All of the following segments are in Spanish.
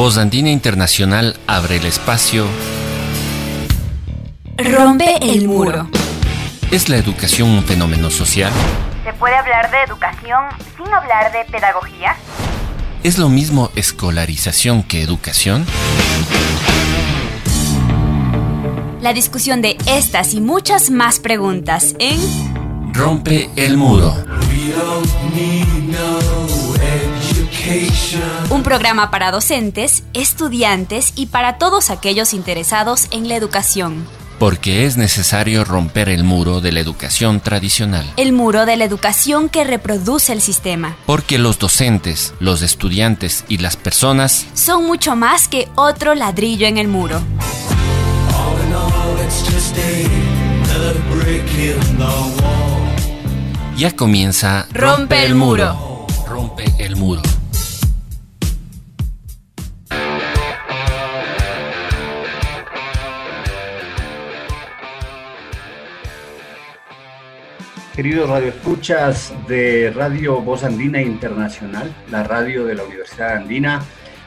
Voz Andina Internacional abre el espacio. Rompe el muro. ¿Es la educación un fenómeno social? ¿Se puede hablar de educación sin hablar de pedagogía? ¿Es lo mismo escolarización que educación? La discusión de estas y muchas más preguntas en Rompe el muro. Un programa para docentes, estudiantes y para todos aquellos interesados en la educación. Porque es necesario romper el muro de la educación tradicional. El muro de la educación que reproduce el sistema. Porque los docentes, los estudiantes y las personas son mucho más que otro ladrillo en el muro. Ya comienza Rompe el muro. Rompe el muro. Queridos radioescuchas de Radio Voz Andina Internacional, la radio de la Universidad Andina,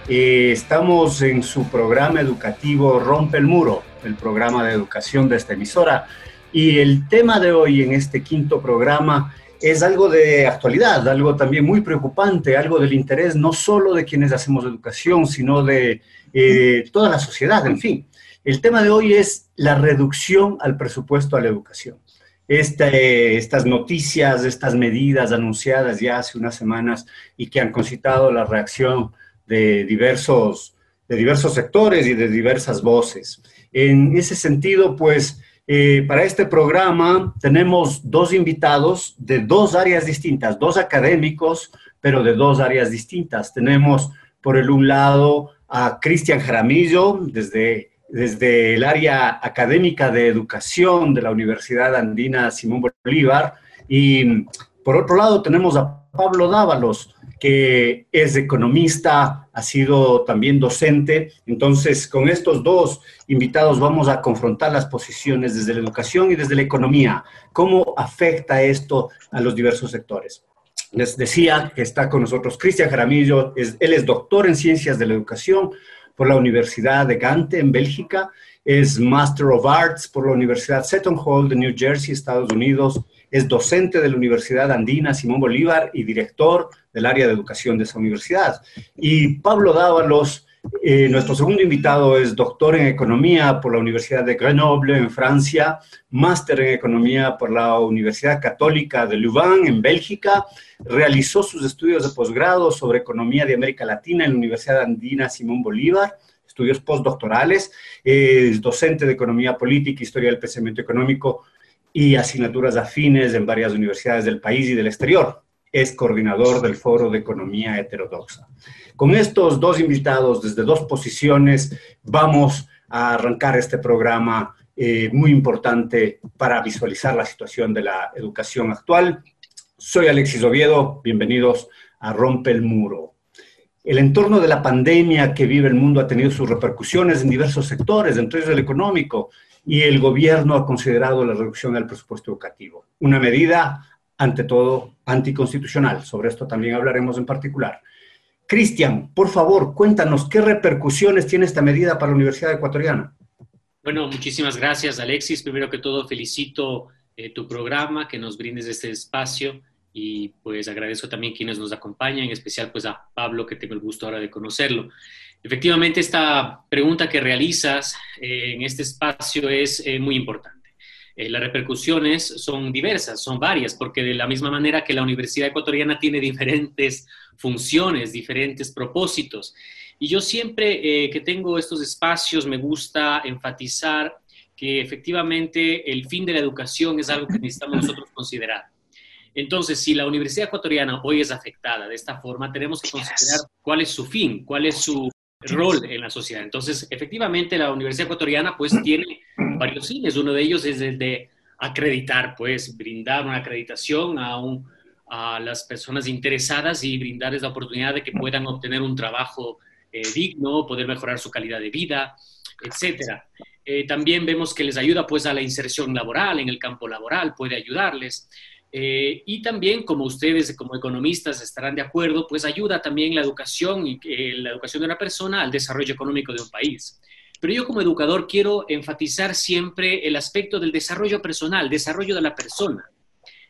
eh, estamos en su programa educativo Rompe el Muro, el programa de educación de esta emisora. Y el tema de hoy en este quinto programa es algo de actualidad, algo también muy preocupante, algo del interés no solo de quienes hacemos educación, sino de eh, toda la sociedad, en fin. El tema de hoy es la reducción al presupuesto a la educación. Este, estas noticias, estas medidas anunciadas ya hace unas semanas y que han concitado la reacción de diversos, de diversos sectores y de diversas voces. En ese sentido, pues, eh, para este programa tenemos dos invitados de dos áreas distintas, dos académicos, pero de dos áreas distintas. Tenemos por el un lado a Cristian Jaramillo, desde desde el área académica de educación de la Universidad Andina Simón Bolívar. Y por otro lado tenemos a Pablo Dávalos, que es economista, ha sido también docente. Entonces, con estos dos invitados vamos a confrontar las posiciones desde la educación y desde la economía. ¿Cómo afecta esto a los diversos sectores? Les decía que está con nosotros Cristian Jaramillo, es, él es doctor en ciencias de la educación, por la Universidad de Gante en Bélgica, es Master of Arts por la Universidad Seton Hall de New Jersey, Estados Unidos, es docente de la Universidad Andina Simón Bolívar y director del área de educación de esa universidad. Y Pablo Dávalos, eh, nuestro segundo invitado, es doctor en economía por la Universidad de Grenoble en Francia, máster en economía por la Universidad Católica de Louvain en Bélgica, realizó sus estudios de posgrado sobre economía de América Latina en la Universidad Andina Simón Bolívar, estudios postdoctorales, es docente de economía política, historia del pensamiento económico y asignaturas afines en varias universidades del país y del exterior. Es coordinador del Foro de Economía Heterodoxa. Con estos dos invitados desde dos posiciones vamos a arrancar este programa eh, muy importante para visualizar la situación de la educación actual soy Alexis Oviedo, bienvenidos a Rompe el Muro. El entorno de la pandemia que vive el mundo ha tenido sus repercusiones en diversos sectores, entre ellos el económico, y el gobierno ha considerado la reducción del presupuesto educativo. Una medida, ante todo, anticonstitucional. Sobre esto también hablaremos en particular. Cristian, por favor, cuéntanos qué repercusiones tiene esta medida para la Universidad Ecuatoriana. Bueno, muchísimas gracias, Alexis. Primero que todo, felicito eh, tu programa, que nos brindes este espacio y pues agradezco también quienes nos acompañan, en especial pues a Pablo, que tengo el gusto ahora de conocerlo. Efectivamente, esta pregunta que realizas eh, en este espacio es eh, muy importante. Eh, las repercusiones son diversas, son varias, porque de la misma manera que la Universidad Ecuatoriana tiene diferentes funciones, diferentes propósitos. Y yo siempre que tengo estos espacios me gusta enfatizar que efectivamente el fin de la educación es algo que necesitamos nosotros considerar. Entonces, si la Universidad Ecuatoriana hoy es afectada de esta forma, tenemos que considerar cuál es su fin, cuál es su rol en la sociedad. Entonces, efectivamente, la Universidad Ecuatoriana pues tiene varios fines. Uno de ellos es el de acreditar, pues brindar una acreditación a, a las personas interesadas y brindarles la oportunidad de que puedan obtener un trabajo eh, digno, poder mejorar su calidad de vida, etcétera. Eh, también vemos que les ayuda pues a la inserción laboral en el campo laboral, puede ayudarles. Eh, y también, como ustedes como economistas estarán de acuerdo, pues ayuda también la educación y eh, la educación de una persona al desarrollo económico de un país. Pero yo como educador quiero enfatizar siempre el aspecto del desarrollo personal, desarrollo de la persona.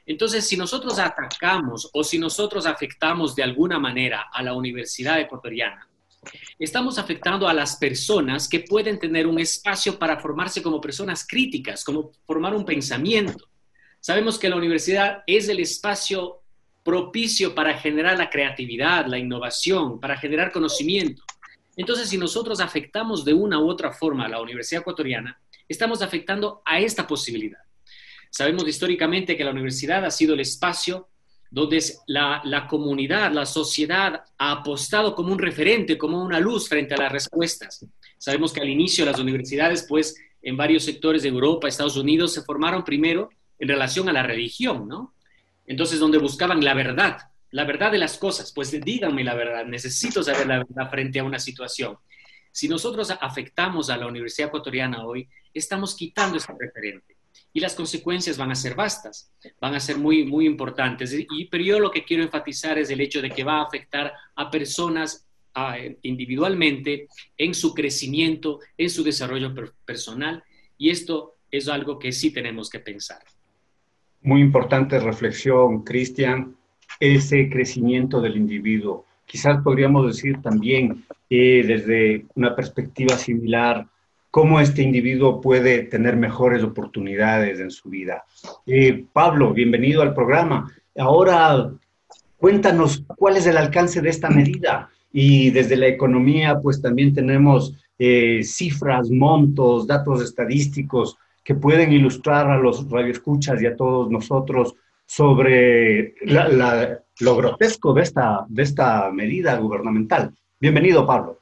Entonces, si nosotros atacamos o si nosotros afectamos de alguna manera a la Universidad Ecuatoriana, estamos afectando a las personas que pueden tener un espacio para formarse como personas críticas, como formar un pensamiento. Sabemos que la universidad es el espacio propicio para generar la creatividad, la innovación, para generar conocimiento. Entonces, si nosotros afectamos de una u otra forma a la Universidad Ecuatoriana, estamos afectando a esta posibilidad. Sabemos históricamente que la universidad ha sido el espacio donde la, la, comunidad, la sociedad ha apostado como un referente, como una luz frente a las respuestas. Sabemos que al inicio las universidades, pues en varios sectores de Europa, Estados Unidos, se formaron primero en relación a la religión, ¿no? Entonces, donde buscaban la verdad, la verdad de las cosas, pues díganme la verdad, necesito saber la verdad frente a una situación. Si nosotros afectamos a la Universidad Ecuatoriana hoy, estamos quitando ese referente y las consecuencias van a ser vastas, van a ser muy, muy importantes. Y, pero yo lo que quiero enfatizar es el hecho de que va a afectar a personas individualmente en su crecimiento, en su desarrollo personal, y esto es algo que sí tenemos que pensar. Muy importante reflexión, Cristian, ese crecimiento del individuo. Quizás podríamos decir también que desde una perspectiva similar, cómo este individuo puede tener mejores oportunidades en su vida. Eh, Pablo, bienvenido al programa. Ahora, cuéntanos cuál es el alcance de esta medida. Y desde la economía, pues también tenemos eh, cifras, montos, datos estadísticos que pueden ilustrar a los radioescuchas y a todos nosotros sobre lo grotesco de esta, de esta medida gubernamental. Bienvenido, Pablo.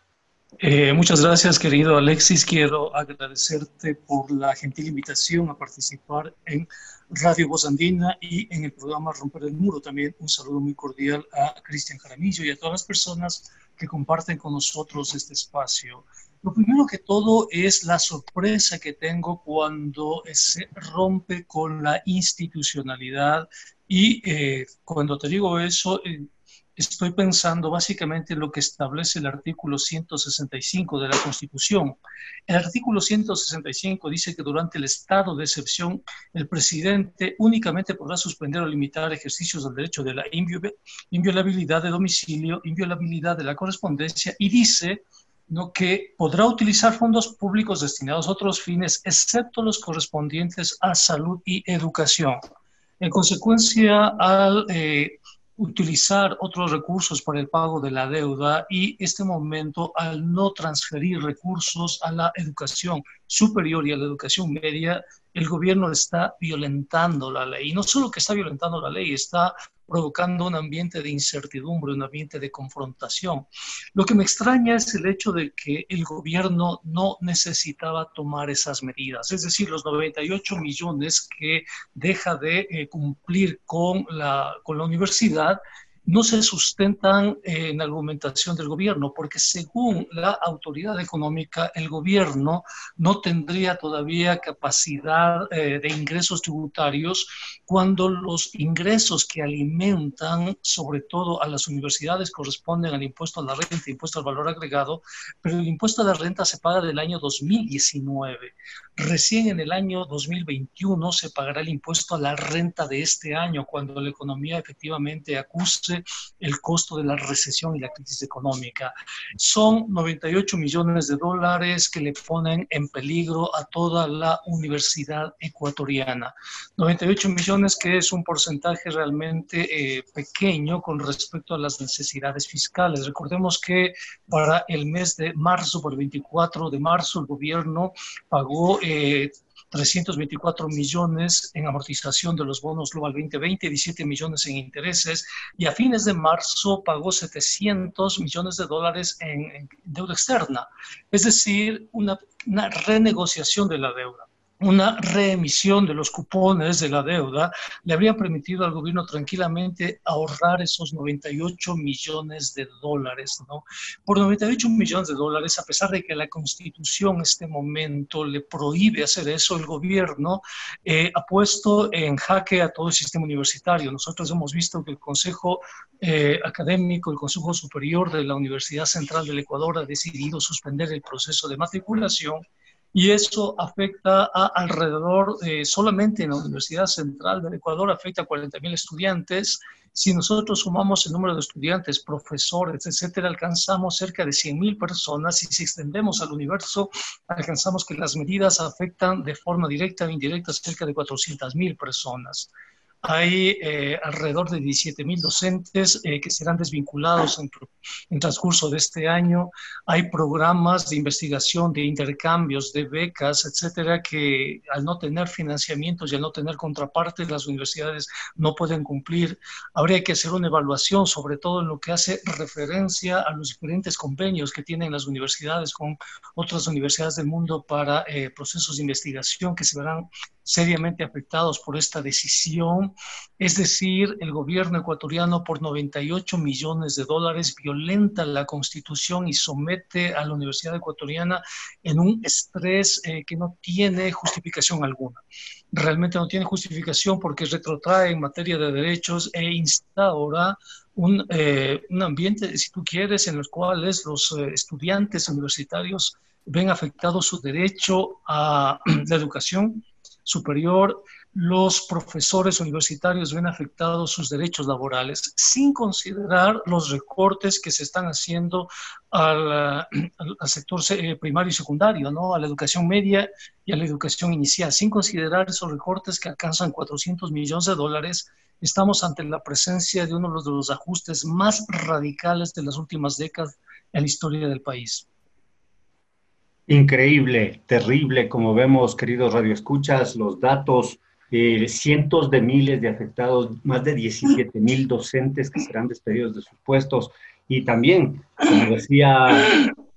Eh, muchas gracias, querido Alexis. Quiero agradecerte por la gentil invitación a participar en Radio Voz Andina y en el programa Romper el Muro. También un saludo muy cordial a Cristian Jaramillo y a todas las personas que comparten con nosotros este espacio. Lo primero que todo es la sorpresa que tengo cuando se rompe con la institucionalidad y eh, cuando te digo eso, eh, estoy pensando básicamente en lo que establece el artículo 165 de la Constitución. El artículo 165 dice que durante el estado de excepción, el presidente únicamente podrá suspender o limitar ejercicios del derecho de la inviolabilidad de domicilio, inviolabilidad de la correspondencia y dice ¿no? que podrá utilizar fondos públicos destinados a otros fines, excepto los correspondientes a salud y educación. En consecuencia, al eh, utilizar otros recursos para el pago de la deuda y este momento al no transferir recursos a la educación superior y a la educación media, el gobierno está violentando la ley. Y no solo que está violentando la ley, está provocando un ambiente de incertidumbre, un ambiente de confrontación. Lo que me extraña es el hecho de que el gobierno no necesitaba tomar esas medidas, es decir, los 98 millones que deja de eh, cumplir con la, con la universidad no se sustentan en la argumentación del gobierno, porque según la autoridad económica, el gobierno no tendría todavía capacidad eh, de ingresos tributarios cuando los ingresos que alimentan, sobre todo a las universidades, corresponden al impuesto a la renta, impuesto al valor agregado, pero el impuesto a la renta se paga del año 2019. Recién en el año 2021 se pagará el impuesto a la renta de este año, cuando la economía efectivamente acuse el costo de la recesión y la crisis económica. Son 98 millones de dólares que le ponen en peligro a toda la universidad ecuatoriana. 98 millones que es un porcentaje realmente eh, pequeño con respecto a las necesidades fiscales. Recordemos que para el mes de marzo, por el 24 de marzo, el gobierno pagó 324 eh, millones en amortización de los bonos Global 2020, 17 millones en intereses y a fines de marzo pagó 700 millones de dólares en, deuda externa, es decir, una, una renegociación de la deuda. Una reemisión de los cupones de la deuda le habría permitido al gobierno tranquilamente ahorrar esos 98 millones de dólares, ¿no? Por 98 millones de dólares, a pesar de que la Constitución en este momento le prohíbe hacer eso, el gobierno eh, ha puesto en jaque a todo el sistema universitario. Nosotros hemos visto que el Consejo eh, Académico, el Consejo Superior de la Universidad Central del Ecuador ha decidido suspender el proceso de matriculación y eso afecta a alrededor, eh, solamente en la Universidad Central del Ecuador, afecta a 40.000 estudiantes. Si nosotros sumamos el número de estudiantes, profesores, etcétera, alcanzamos cerca de 100.000 personas y si extendemos al universo, alcanzamos que las medidas afectan de forma directa o indirecta cerca de 400.000 personas. Hay eh, alrededor de 17.000 docentes eh, que serán desvinculados en, transcurso de este año. Hay programas de investigación, de intercambios, de becas, etcétera, que al no tener financiamientos y al no tener contrapartes, las universidades no pueden cumplir. Habría que hacer una evaluación, sobre todo en lo que hace referencia a los diferentes convenios que tienen las universidades con otras universidades del mundo para eh, procesos de investigación que se verán seriamente afectados por esta decisión, es decir, el gobierno ecuatoriano por 98 millones de dólares violenta la constitución y somete a la Universidad Ecuatoriana en un estrés eh, que no tiene justificación alguna. Realmente no tiene justificación porque retrotrae en materia de derechos e instaura un, eh, un ambiente, si tú quieres, en los cuales los eh, estudiantes universitarios ven afectado su derecho a la educación, superior, los profesores universitarios ven afectados sus derechos laborales, sin considerar los recortes que se están haciendo al, sector eh, primario y secundario, ¿no? a la educación media y a la educación inicial, sin considerar esos recortes que alcanzan 400 millones de dólares. Estamos ante la presencia de uno de los ajustes más radicales de las últimas décadas en la historia del país. Increíble, terrible, como vemos, queridos radioescuchas, los datos, eh, cientos de miles de afectados, más de 17 mil docentes que serán despedidos de sus puestos. Y también, como decía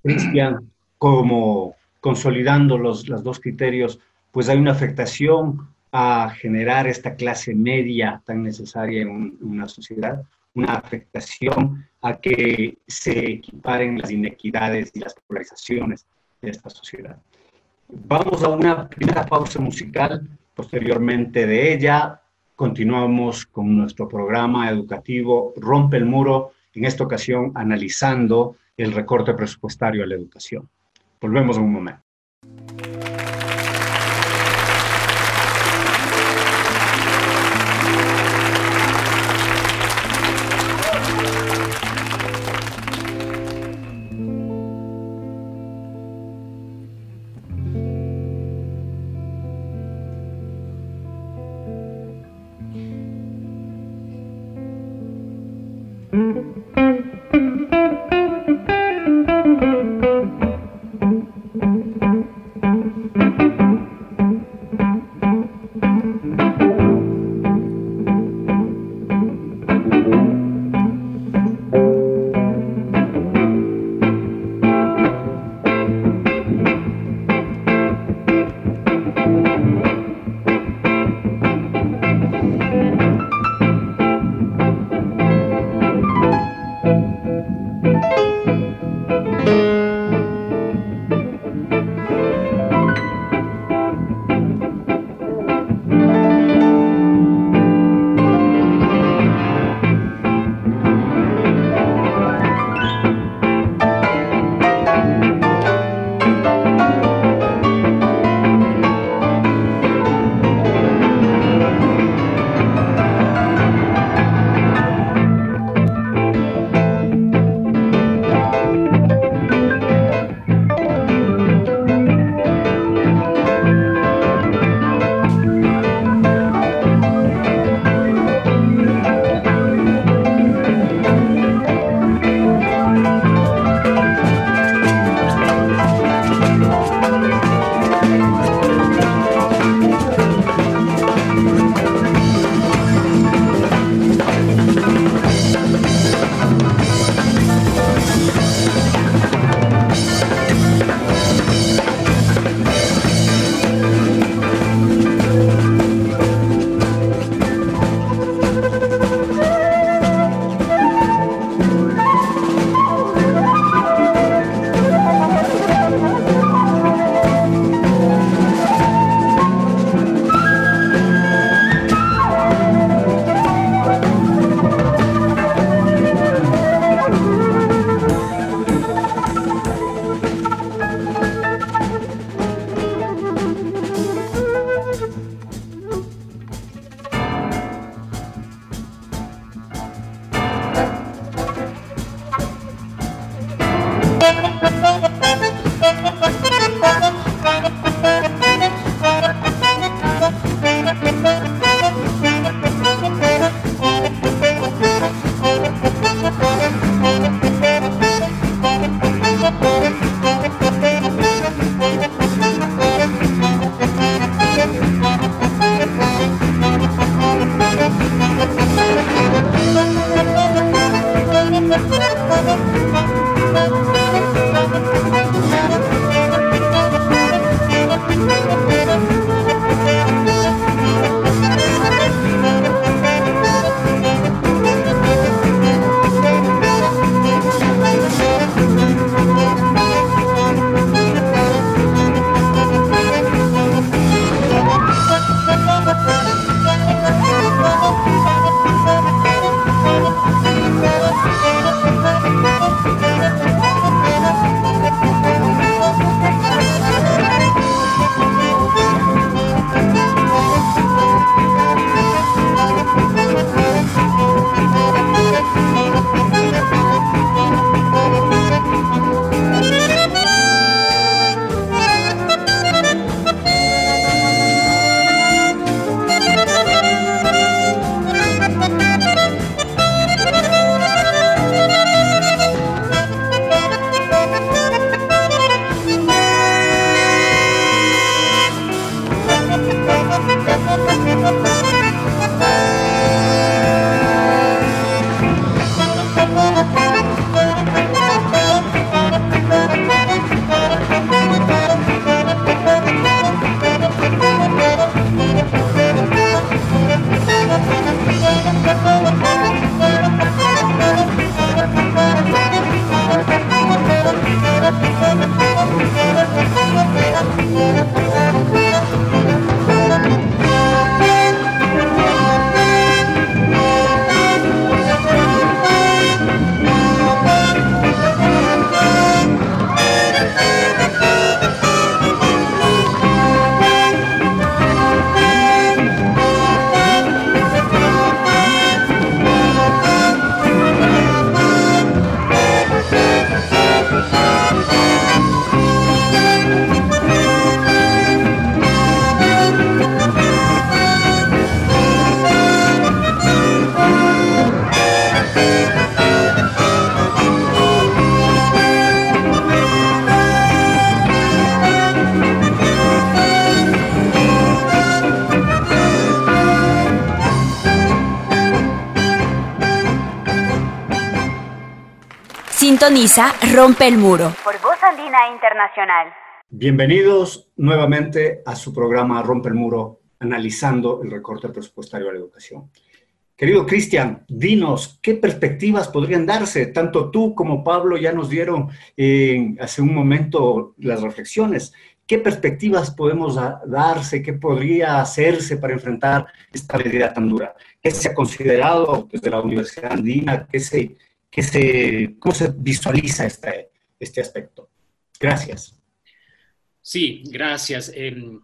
Cristian, como consolidando los, los dos criterios, pues hay una afectación a generar esta clase media tan necesaria en una sociedad, una afectación a que se equiparen las inequidades y las polarizaciones de esta sociedad. Vamos a una primera pausa musical, posteriormente de ella continuamos con nuestro programa educativo Rompe el Muro, en esta ocasión analizando el recorte presupuestario a la educación. Volvemos en un momento. Sintoniza Rompe el Muro. Por Voz Andina Internacional. Bienvenidos nuevamente a su programa Rompe el Muro, analizando el recorte presupuestario a la educación. Querido Cristian, dinos, ¿qué perspectivas podrían darse? Tanto tú como Pablo ya nos dieron eh, hace un momento las reflexiones. ¿Qué perspectivas podemos darse? ¿Qué podría hacerse para enfrentar esta medida tan dura? ¿Qué se ha considerado desde la Universidad Andina? ¿Qué se, se, ¿Cómo se visualiza este, este aspecto? Gracias. Sí, gracias. Em,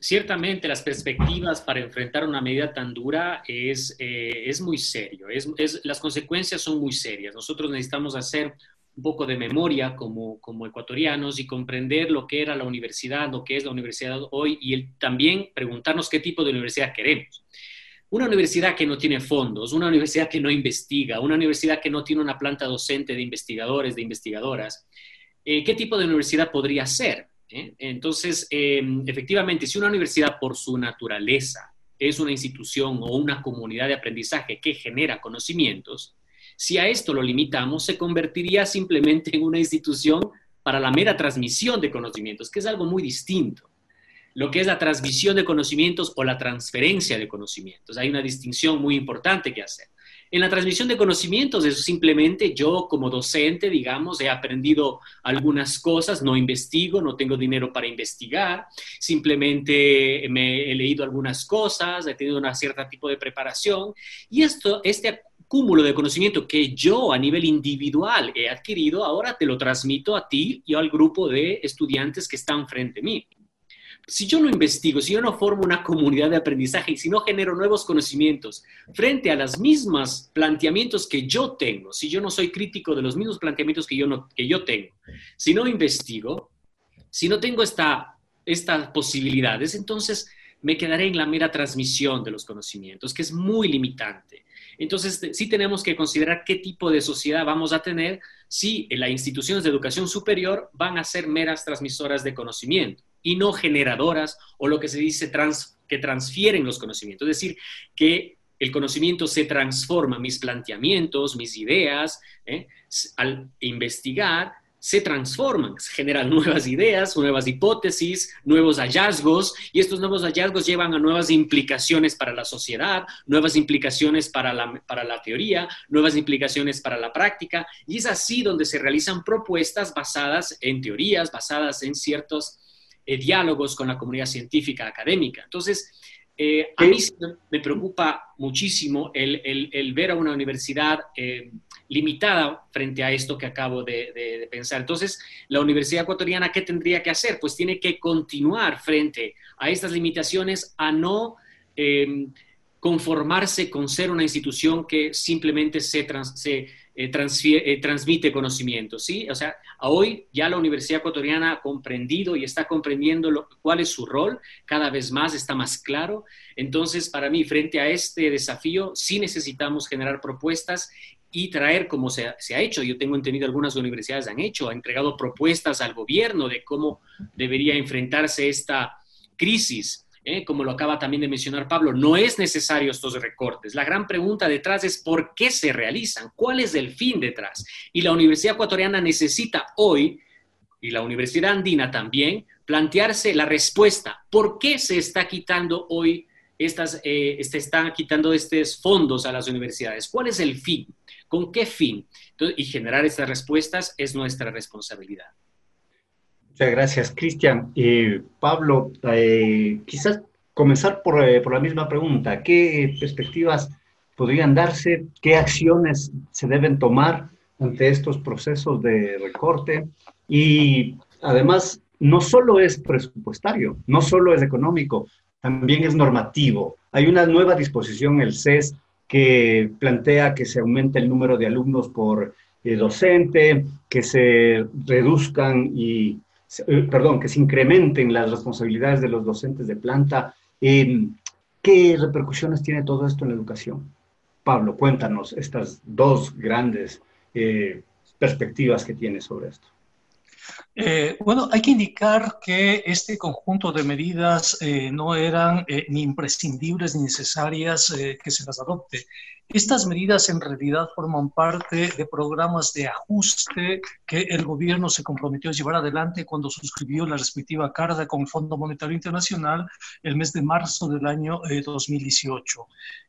ciertamente las perspectivas para enfrentar una medida tan dura es, eh, es muy serio, es, las consecuencias son muy serias. Nosotros necesitamos hacer un poco de memoria como, como ecuatorianos y comprender lo que era la universidad, lo que es la universidad hoy y también preguntarnos qué tipo de universidad queremos. Una universidad que no tiene fondos, una universidad que no investiga, una universidad que no tiene una planta docente de investigadores, de investigadoras, eh, ¿qué tipo de universidad podría ser? ¿Eh? Entonces, em, efectivamente, si una universidad por su naturaleza es una institución o una comunidad de aprendizaje que genera conocimientos, si a esto lo limitamos, se convertiría simplemente en una institución para la mera transmisión de conocimientos, que es algo muy distinto lo que es la transmisión de conocimientos o la transferencia de conocimientos. Hay una distinción muy importante que hacer. En la transmisión de conocimientos es simplemente yo como docente, digamos, he aprendido algunas cosas, no investigo, no tengo dinero para investigar, simplemente me he leído algunas cosas, he tenido un cierto tipo de preparación y esto, este cúmulo de conocimiento que yo a nivel individual he adquirido, ahora te lo transmito a ti y al grupo de estudiantes que están frente a mí si yo no investigo, si yo no formo una comunidad de aprendizaje y si no genero nuevos conocimientos frente a los mismos planteamientos que yo tengo, si yo no soy crítico de los mismos planteamientos que yo, que yo tengo, si no investigo, si no tengo esta, estas posibilidades, entonces me quedaré en la mera transmisión de los conocimientos, que es muy limitante. Entonces, sí tenemos que considerar qué tipo de sociedad vamos a tener si las instituciones de educación superior van a ser meras transmisoras de conocimiento y no generadoras o lo que se dice que transfieren los conocimientos. Es decir, que el conocimiento se transforma, mis planteamientos, mis ideas, ¿eh? al investigar, se transforman, generan nuevas ideas, nuevas hipótesis, nuevos hallazgos, y estos nuevos hallazgos llevan a nuevas implicaciones para la sociedad, nuevas implicaciones para la, para la teoría, nuevas implicaciones para la práctica, y es así donde se realizan propuestas basadas en teorías, basadas en ciertos eh, diálogos con la comunidad científica académica. Entonces, eh, a mí me preocupa muchísimo el, ver a una universidad eh, limitada frente a esto que acabo de, pensar. Entonces, la Universidad Ecuatoriana, ¿qué tendría que hacer? Pues tiene que continuar frente a estas limitaciones a no conformarse con ser una institución que simplemente se, se eh, eh, transmite conocimiento, ¿sí? O sea, hoy ya la Universidad Ecuatoriana ha comprendido y está comprendiendo cuál es su rol, cada vez más está más claro. Entonces, para mí, frente a este desafío, sí necesitamos generar propuestas y traer, como se, ha hecho, yo tengo entendido algunas universidades han hecho, ha entregado propuestas al gobierno de cómo debería enfrentarse esta crisis ¿eh? como lo acaba también de mencionar Pablo, no es necesario estos recortes. La gran pregunta detrás es por qué se realizan, cuál es el fin detrás. Y la Universidad Ecuatoriana necesita hoy, y la Universidad Andina también, plantearse la respuesta, ¿por qué se está quitando hoy estas, eh, se están quitando estos fondos a las universidades? ¿Cuál es el fin? ¿Con qué fin? y generar estas respuestas es nuestra responsabilidad. Muchas gracias, Cristian. Eh, Pablo, eh, quizás comenzar por, eh, por, la misma pregunta. ¿Qué perspectivas podrían darse? ¿Qué acciones se deben tomar ante estos procesos de recorte? Y además, no solo es presupuestario, no solo es económico, también es normativo. Hay una nueva disposición, el CES, que plantea que se aumente el número de alumnos por docente, que se reduzcan y eh, perdón, que se incrementen las responsabilidades de los docentes de planta. ¿Qué repercusiones tiene todo esto en la educación? Pablo, cuéntanos estas dos grandes eh, perspectivas que tiene sobre esto. Eh, bueno, hay que indicar que este conjunto de medidas no eran ni imprescindibles ni necesarias que se las adopte. Estas medidas en realidad forman parte de programas de ajuste que el gobierno se comprometió a llevar adelante cuando suscribió la respectiva carta con el Fondo Monetario Internacional el mes de marzo del año 2018.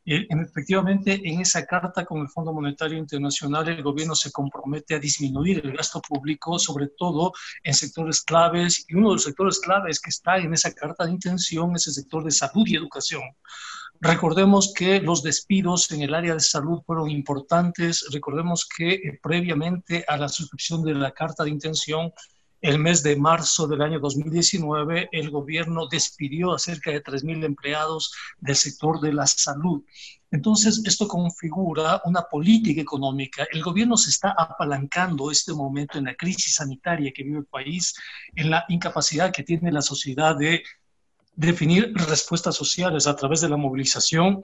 Eh, efectivamente, en esa carta con el Fondo Monetario Internacional, el gobierno se compromete a disminuir el gasto público, sobre todo en sectores claves, y uno de los sectores claves que está en esa carta de intención es el sector de salud y educación. Recordemos que los despidos en el área de salud fueron importantes. Recordemos que eh, previamente a la suscripción de la carta de intención, el mes de marzo del año 2019, el gobierno despidió a cerca de 3.000 empleados del sector de la salud. Entonces, esto configura una política económica. El gobierno se está apalancando este momento en la crisis sanitaria que vive el país, en la incapacidad que tiene la sociedad de definir respuestas sociales a través de la movilización,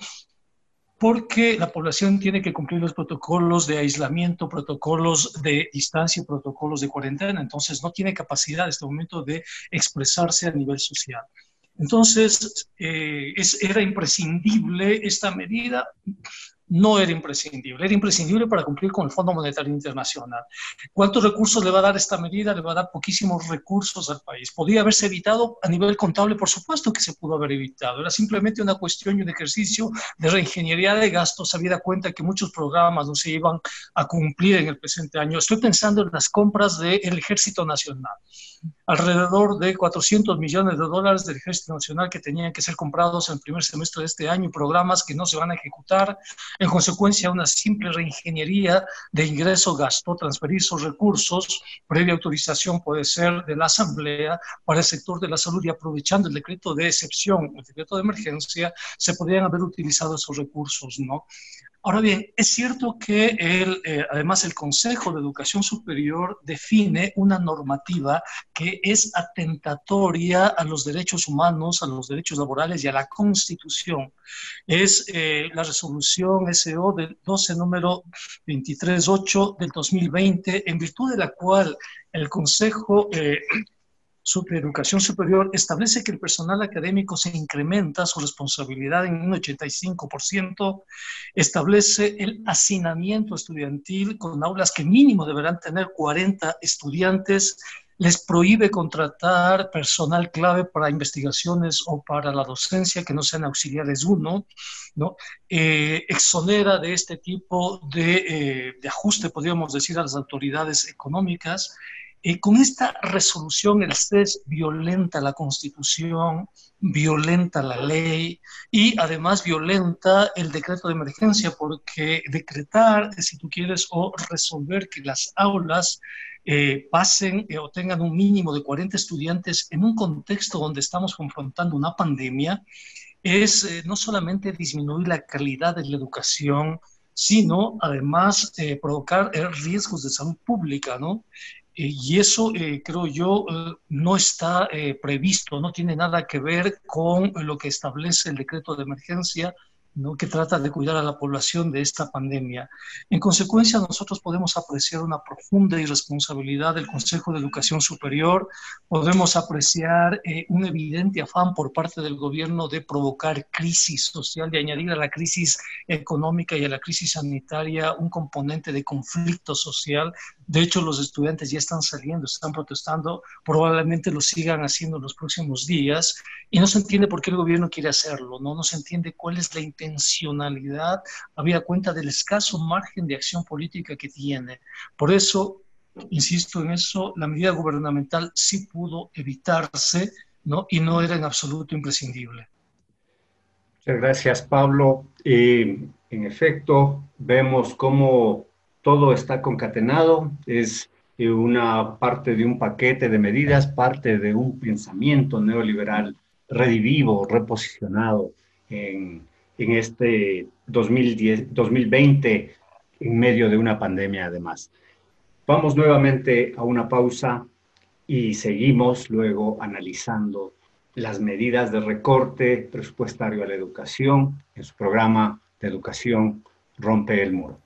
porque la población tiene que cumplir los protocolos de aislamiento, protocolos de distancia, protocolos de cuarentena, entonces no tiene capacidad en este momento de expresarse a nivel social. Entonces, eh, es, era imprescindible esta medida no era imprescindible, era imprescindible para cumplir con el Fondo Monetario Internacional. ¿Cuántos recursos le va a dar esta medida? Le va a dar poquísimos recursos al país. ¿Podría haberse evitado a nivel contable? Por supuesto que se pudo haber evitado. Era simplemente una cuestión y un ejercicio de reingeniería de gastos, habida cuenta que muchos programas no se iban a cumplir en el presente año. Estoy pensando en las compras del Ejército Nacional alrededor de 400 millones de dólares del Ejército Nacional que tenían que ser comprados en el primer semestre de este año, programas que no se van a ejecutar, en consecuencia una simple reingeniería de ingreso gasto, transferir esos recursos, previa autorización puede ser de la Asamblea para el sector de la salud y aprovechando el decreto de excepción, el decreto de emergencia, se podrían haber utilizado esos recursos, ¿no? Ahora bien, es cierto que el, eh, además el Consejo de Educación Superior define una normativa que es atentatoria a los derechos humanos, a los derechos laborales y a la Constitución. Es eh, la resolución SO del 12 número 238 del 2020, en virtud de la cual el Consejo... Eh, sobre Educación Superior establece que el personal académico se incrementa su responsabilidad en un 85%, establece el hacinamiento estudiantil con aulas que mínimo deberán tener 40 estudiantes, les prohíbe contratar personal clave para investigaciones o para la docencia que no sean auxiliares uno, ¿no? Eh, exonera de este tipo de, eh, de ajuste, podríamos decir, a las autoridades económicas, y con esta resolución el CES violenta la constitución, violenta la ley y además violenta el decreto de emergencia porque decretar, si tú quieres, o resolver que las aulas eh, pasen eh, o tengan un mínimo de 40 estudiantes en un contexto donde estamos confrontando una pandemia, es eh, no solamente disminuir la calidad de la educación, sino además provocar riesgos de salud pública, ¿no? Eh, y eso, eh, creo yo, eh, no está previsto, no tiene nada que ver con lo que establece el decreto de emergencia ¿no? que trata de cuidar a la población de esta pandemia. En consecuencia, nosotros podemos apreciar una profunda irresponsabilidad del Consejo de Educación Superior, podemos apreciar eh, un evidente afán por parte del gobierno de provocar crisis social, de añadir a la crisis económica y a la crisis sanitaria un componente de conflicto social. De hecho, los estudiantes ya están saliendo, están protestando, probablemente lo sigan haciendo en los próximos días y no se entiende por qué el gobierno quiere hacerlo, no, no se entiende cuál es la intención intencionalidad, había cuenta del escaso margen de acción política que tiene. Por eso, insisto en eso, la medida gubernamental sí pudo evitarse ¿no? y no era en absoluto imprescindible. Muchas gracias, Pablo. en efecto, vemos cómo todo está concatenado, es eh, una parte de un paquete de medidas, parte de un pensamiento neoliberal redivivo, reposicionado en en este 2010, 2020 en medio de una pandemia además. Vamos nuevamente a una pausa y seguimos luego analizando las medidas de recorte presupuestario a la educación en su programa de educación Rompe el Muro.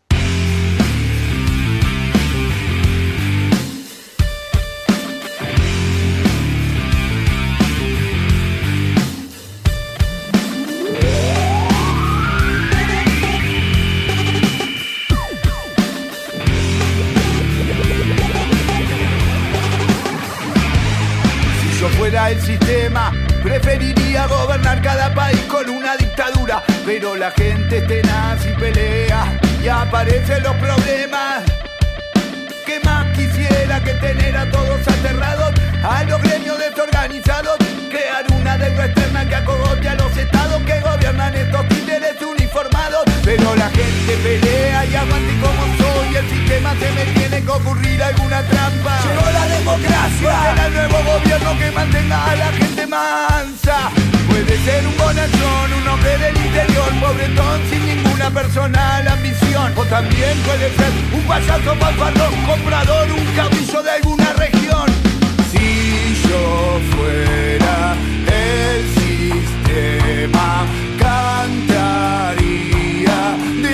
El sistema. Preferiría gobernar cada país con una dictadura, pero la gente tenaz y pelea y aparecen los problemas. ¿Qué más quisiera que tener a todos aterrados, a los gremios desorganizados? Crear una deuda externa que acogote a los estados que gobiernan estos títeres uniformados. Pero la gente pelea y aguante como soy, el sistema se me tiene que ocurrir alguna trampa. Llegó la democracia. Será el nuevo gobierno que mantenga a la gente mansa. Puede ser un bonachón, un hombre del interior, pobretón sin ninguna personal ambición. O también puede ser un payaso fanfarrón, comprador, un caudillo de alguna región. Si yo fuera el sistema, cantaría de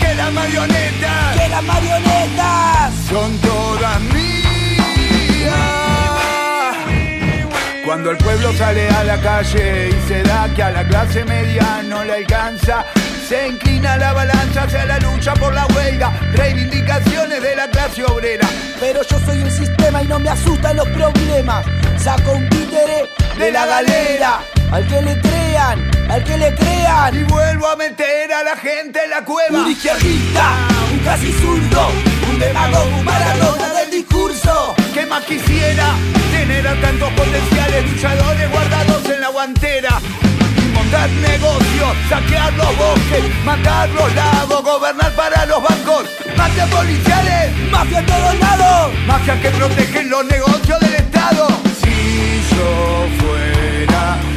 que las marionetas, que las marionetas son todas mías. Cuando el pueblo sale a la calle y se da que a la clase media no le alcanza, se inclina la balanza hacia la lucha por la huelga, reivindicaciones de la clase obrera. Pero yo soy un sistema y no me asustan los problemas. Saco un títere de la galera. Al que le crean, al que le crean. Y vuelvo a meter a la gente en la cueva. Un izquierdista, un casi zurdo, un demagogo, un maradona del discurso. ¿Qué más quisiera? Tener a tantos potenciales luchadores guardados en la guantera. Y montar negocios, saquear los bosques, matar los lagos, gobernar para los bancos. Mafias policiales, Mafia en todos lados. mafias que protegen los negocios del Estado. Si yo fuera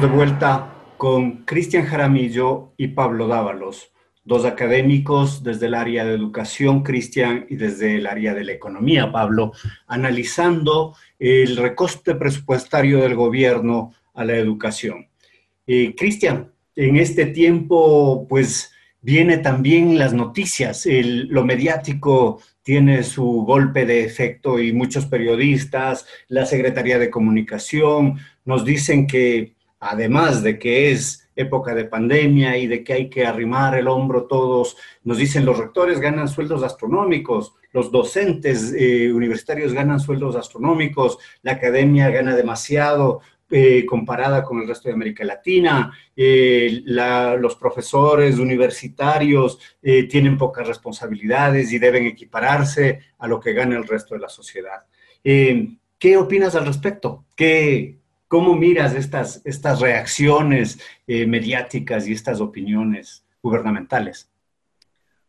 de vuelta con Cristian Jaramillo y Pablo Dávalos, dos académicos desde el área de educación, Cristian, y desde el área de la economía, Pablo, analizando el recoste presupuestario del gobierno a la educación. Eh, Cristian, en este tiempo, pues viene también las noticias, lo mediático tiene su golpe de efecto y muchos periodistas, la Secretaría de Comunicación, nos dicen que además de que es época de pandemia y de que hay que arrimar el hombro todos, nos dicen los rectores ganan sueldos astronómicos, los docentes eh, universitarios ganan sueldos astronómicos, la academia gana demasiado, eh, comparada con el resto de América Latina. Eh, los profesores universitarios tienen pocas responsabilidades y deben equipararse a lo que gana el resto de la sociedad. ¿Qué opinas al respecto? ¿Qué, ¿Cómo miras estas, estas reacciones eh, mediáticas y estas opiniones gubernamentales?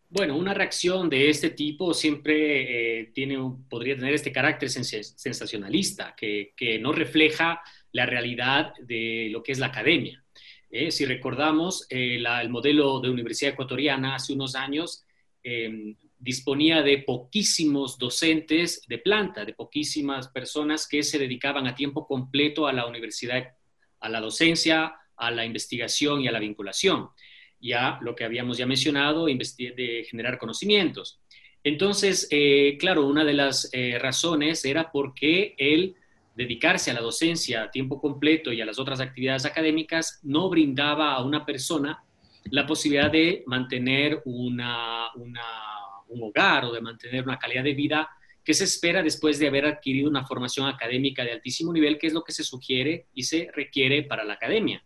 Bueno, una reacción de este tipo siempre eh, tiene, podría tener este carácter sensacionalista, que, que, no refleja la realidad de lo que es la academia. Eh, si recordamos, el modelo de Universidad Ecuatoriana hace unos años disponía de poquísimos docentes de planta, de poquísimas personas que se dedicaban a tiempo completo a la universidad, a la docencia, a la investigación y a la vinculación. Ya lo que habíamos ya mencionado, de generar conocimientos. Entonces, eh, claro, una de las eh, razones era porque el dedicarse a la docencia a tiempo completo y a las otras actividades académicas no brindaba a una persona la posibilidad de mantener una un hogar o de mantener una calidad de vida que se espera después de haber adquirido una formación académica de altísimo nivel, que es lo que se sugiere y se requiere para la academia.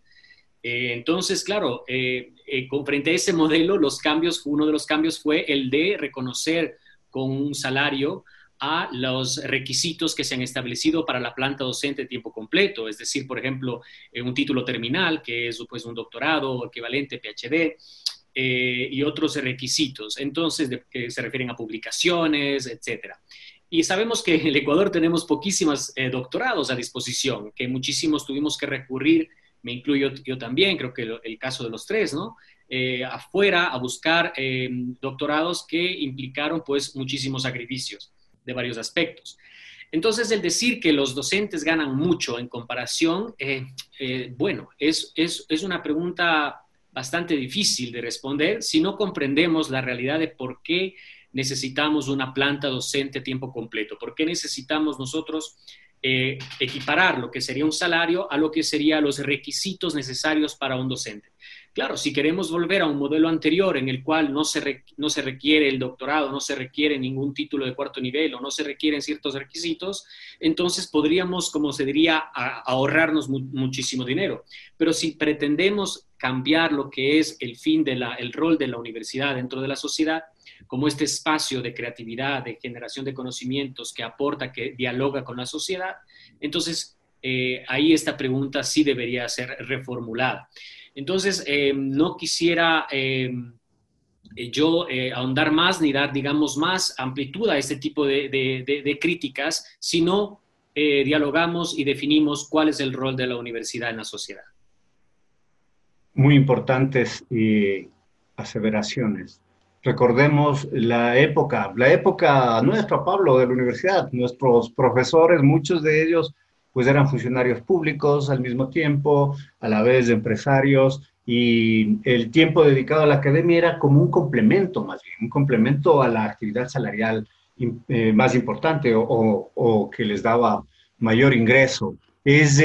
Eh, entonces, claro, eh, eh, frente a ese modelo, los cambios, uno de los cambios fue el de reconocer con un salario a los requisitos que se han establecido para la planta docente de tiempo completo, es decir, por ejemplo, un título terminal, que es pues, un doctorado equivalente PhD, eh, y otros requisitos, entonces, que se refieren a publicaciones, etcétera. Y sabemos que en el Ecuador tenemos poquísimos eh, doctorados a disposición, que muchísimos tuvimos que recurrir, me incluyo yo también, creo que el, caso de los tres, ¿no? Eh, afuera a buscar doctorados que implicaron pues muchísimos sacrificios de varios aspectos. Entonces, el decir que los docentes ganan mucho en comparación, bueno, es, es, es, una pregunta bastante difícil de responder si no comprendemos la realidad de por qué necesitamos una planta docente a tiempo completo, por qué necesitamos nosotros eh, equiparar lo que sería un salario a lo que serían los requisitos necesarios para un docente. Claro, si queremos volver a un modelo anterior en el cual no se, no se requiere el doctorado, no se requiere ningún título de cuarto nivel o no se requieren ciertos requisitos, entonces podríamos, como se diría, ahorrarnos muchísimo dinero. Pero si pretendemos cambiar lo que es el fin del el rol de la universidad dentro de la sociedad, como este espacio de creatividad, de generación de conocimientos que aporta, que dialoga con la sociedad, entonces eh, ahí esta pregunta sí debería ser reformulada. Entonces, eh, no quisiera eh, eh, yo ahondar más ni dar, digamos, más amplitud a este tipo de, críticas, sino dialogamos y definimos cuál es el rol de la universidad en la sociedad. Muy importantes aseveraciones. Recordemos la época, la época nuestra, Pablo, de la universidad. Nuestros profesores, muchos de ellos pues eran funcionarios públicos al mismo tiempo, a la vez empresarios, y el tiempo dedicado a la academia era como un complemento, más bien, un complemento a la actividad salarial eh, más importante o, que les daba mayor ingreso. Es,